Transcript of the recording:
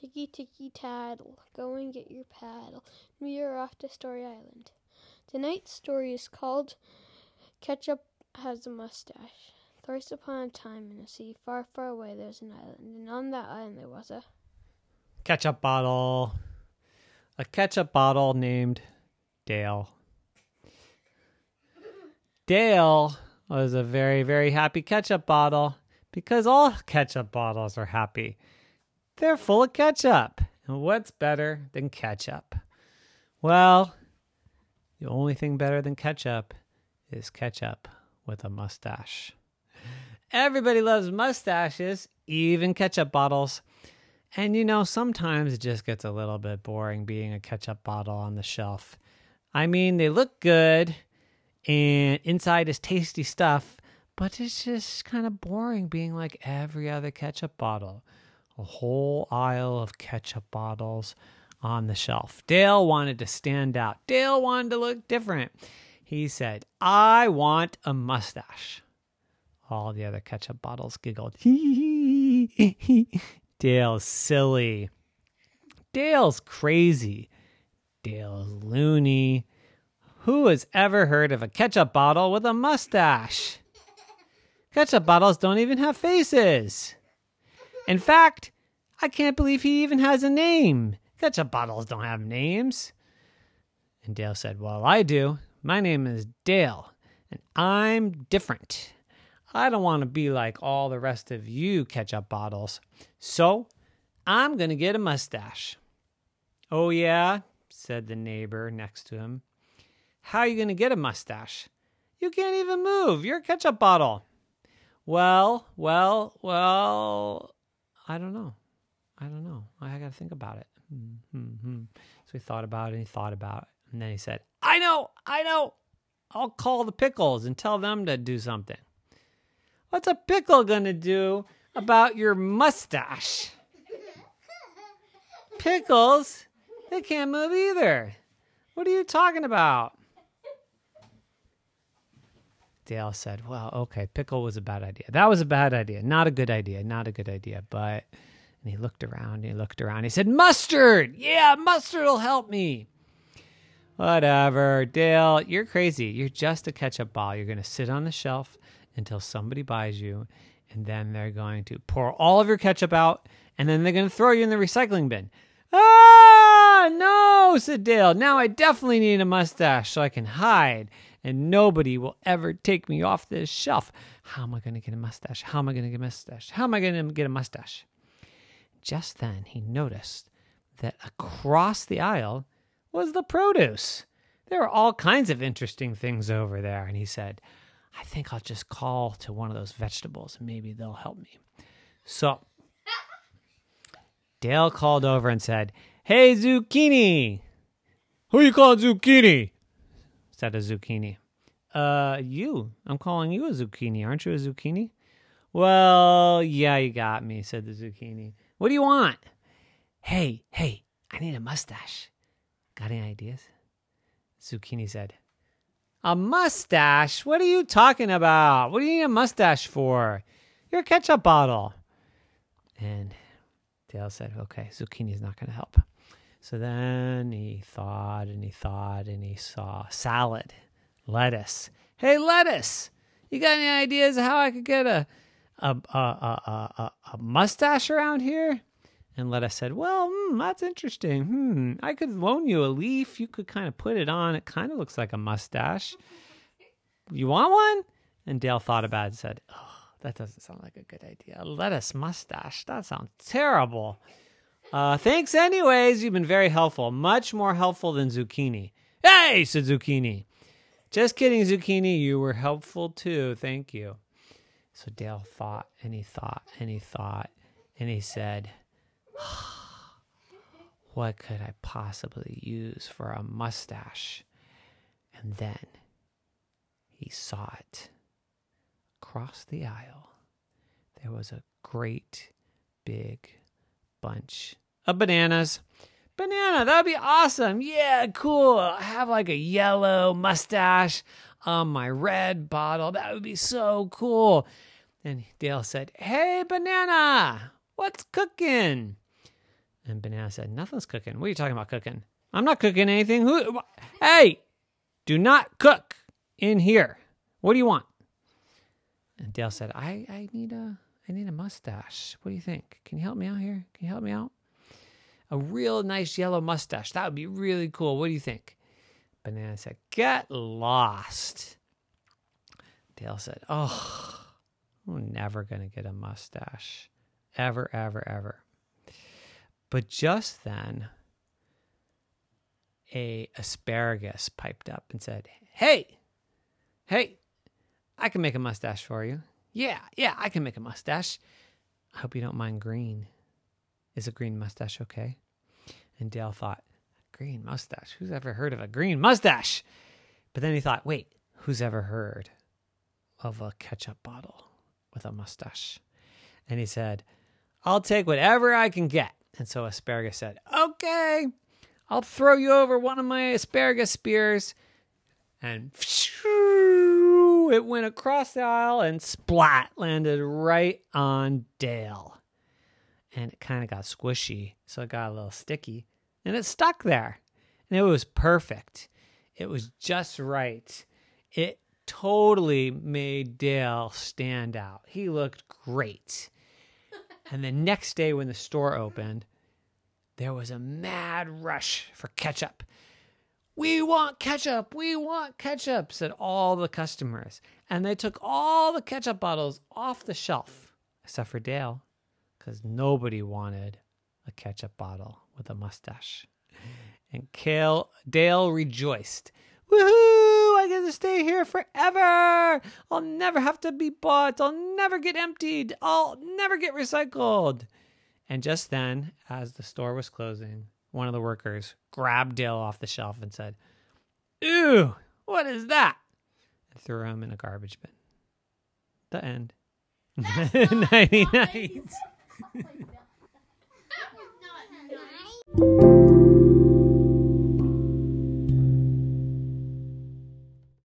Ticky ticky tattle, go and get your paddle. We are off to Story Island. Tonight's story is called Ketchup Has a Mustache. Thrice upon a time in a sea far, far away there was an island, and on that island there was a ketchup bottle. A ketchup bottle named Dale. Dale was a very, very happy ketchup bottle because all ketchup bottles are happy. They're full of ketchup. And what's better than ketchup? Well, the only thing better than ketchup is ketchup with a mustache. Everybody loves mustaches, even ketchup bottles. And you know, sometimes it just gets a little bit boring being a ketchup bottle on the shelf. I mean, they look good and inside is tasty stuff, but it's just kind of boring being like every other ketchup bottle a whole aisle of ketchup bottles on the shelf. Dale wanted to stand out. Dale wanted to look different. He said, I want a mustache. All the other ketchup bottles giggled. Dale's silly. Dale's crazy. Dale's loony. Who has ever heard of a ketchup bottle with a mustache? Ketchup bottles don't even have faces. In fact, I can't believe he even has a name. Ketchup bottles don't have names. And Dale said, Well, I do. My name is Dale, and I'm different. I don't want to be like all the rest of you ketchup bottles. So I'm going to get a mustache. Oh, yeah, said the neighbor next to him. How are you going to get a mustache? You can't even move. You're a ketchup bottle. Well, well, well, I don't know. I don't know. I got to think about it. Mm-hmm. So he thought about it and he thought about it. And then he said, I know, I know. I'll call the pickles and tell them to do something. What's a pickle going to do about your mustache? Pickles? They can't move either. What are you talking about? Dale said, Well, okay, pickle was a bad idea. That was a bad idea. Not a good idea. Not a good idea. But, and he looked around, he looked around. He said, Mustard! Yeah, mustard will help me. Whatever. Dale, you're crazy. You're just a ketchup ball. You're going to sit on the shelf until somebody buys you, and then they're going to pour all of your ketchup out, and then they're going to throw you in the recycling bin. Ah, Ah, no, said Dale. Now I definitely need a mustache so I can hide and nobody will ever take me off this shelf. How am I going to get a mustache? How am I going to get a mustache? How am I going to get a mustache? Just then he noticed that across the aisle was the produce. There were all kinds of interesting things over there, and he said, I think I'll just call to one of those vegetables and maybe they'll help me. So Dale called over and said, Hey, zucchini! Who you calling zucchini? said a zucchini. Uh, you. I'm calling you a zucchini. Aren't you a zucchini? Well, yeah, you got me, said the zucchini. What do you want? Hey, hey, I need a mustache. Got any ideas? Zucchini said, A mustache? What are you talking about? What do you need a mustache for? You're a ketchup bottle. And Dale said, Okay, zucchini's not going to help. So then he thought and he thought and he saw salad, lettuce. Hey, lettuce, you got any ideas of how I could get a a a a, a, mustache around here? And lettuce said, Well, hmm, that's interesting. Hmm, I could loan you a leaf. You could kind of put it on. It kind of looks like a mustache. You want one? And Dale thought about it and said, Oh, that doesn't sound like a good idea. A lettuce mustache. That sounds terrible. Uh, thanks, anyways. You've been very helpful. Much more helpful than Zucchini. Hey, said Zucchini. Just kidding, Zucchini. You were helpful too. Thank you. So Dale thought and he thought and he thought and he said, What could I possibly use for a mustache? And then he saw it. Across the aisle, there was a great big bunch of bananas. Banana, that'd be awesome. Yeah, cool. I have like a yellow mustache on my red bottle. That would be so cool. And Dale said, Hey, banana, what's cooking? And Banana said, Nothing's cooking. What are you talking about cooking? I'm not cooking anything. Who? wh- Hey, do not cook in here. What do you want? And Dale said, I, I need a I need a mustache. What do you think? Can you help me out here? Can you help me out? A real nice yellow mustache. That would be really cool. What do you think? Banana said, Get lost. Dale said, Oh, I'm never going to get a mustache. Ever, ever, ever. But just then, a asparagus piped up and said, Hey, hey, I can make a mustache for you. Yeah, yeah, I can make a mustache. I hope you don't mind green. Is a green mustache okay? And Dale thought, Green mustache? Who's ever heard of a green mustache? But then he thought, wait, who's ever heard of a ketchup bottle with a mustache? And he said, I'll take whatever I can get. And so Asparagus said, Okay, I'll throw you over one of my asparagus spears. And it went across the aisle and splat landed right on Dale. And it kind of got squishy, so it got a little sticky. And it stuck there. And it was perfect. It was just right. It totally made Dale stand out. He looked great. And the next day, when the store opened, there was a mad rush for ketchup. We want ketchup. We want ketchup, said all the customers. And they took all the ketchup bottles off the shelf, except for Dale, because nobody wanted a ketchup bottle with a mustache. And Kale, Dale rejoiced. Woohoo! I get to stay here forever. I'll never have to be bought. I'll never get emptied. I'll never get recycled. And just then, as the store was closing, one of the workers grabbed Dale off the shelf and said, Ew, what is that? And threw him in a garbage bin. The end. Nighty night. That was not nice.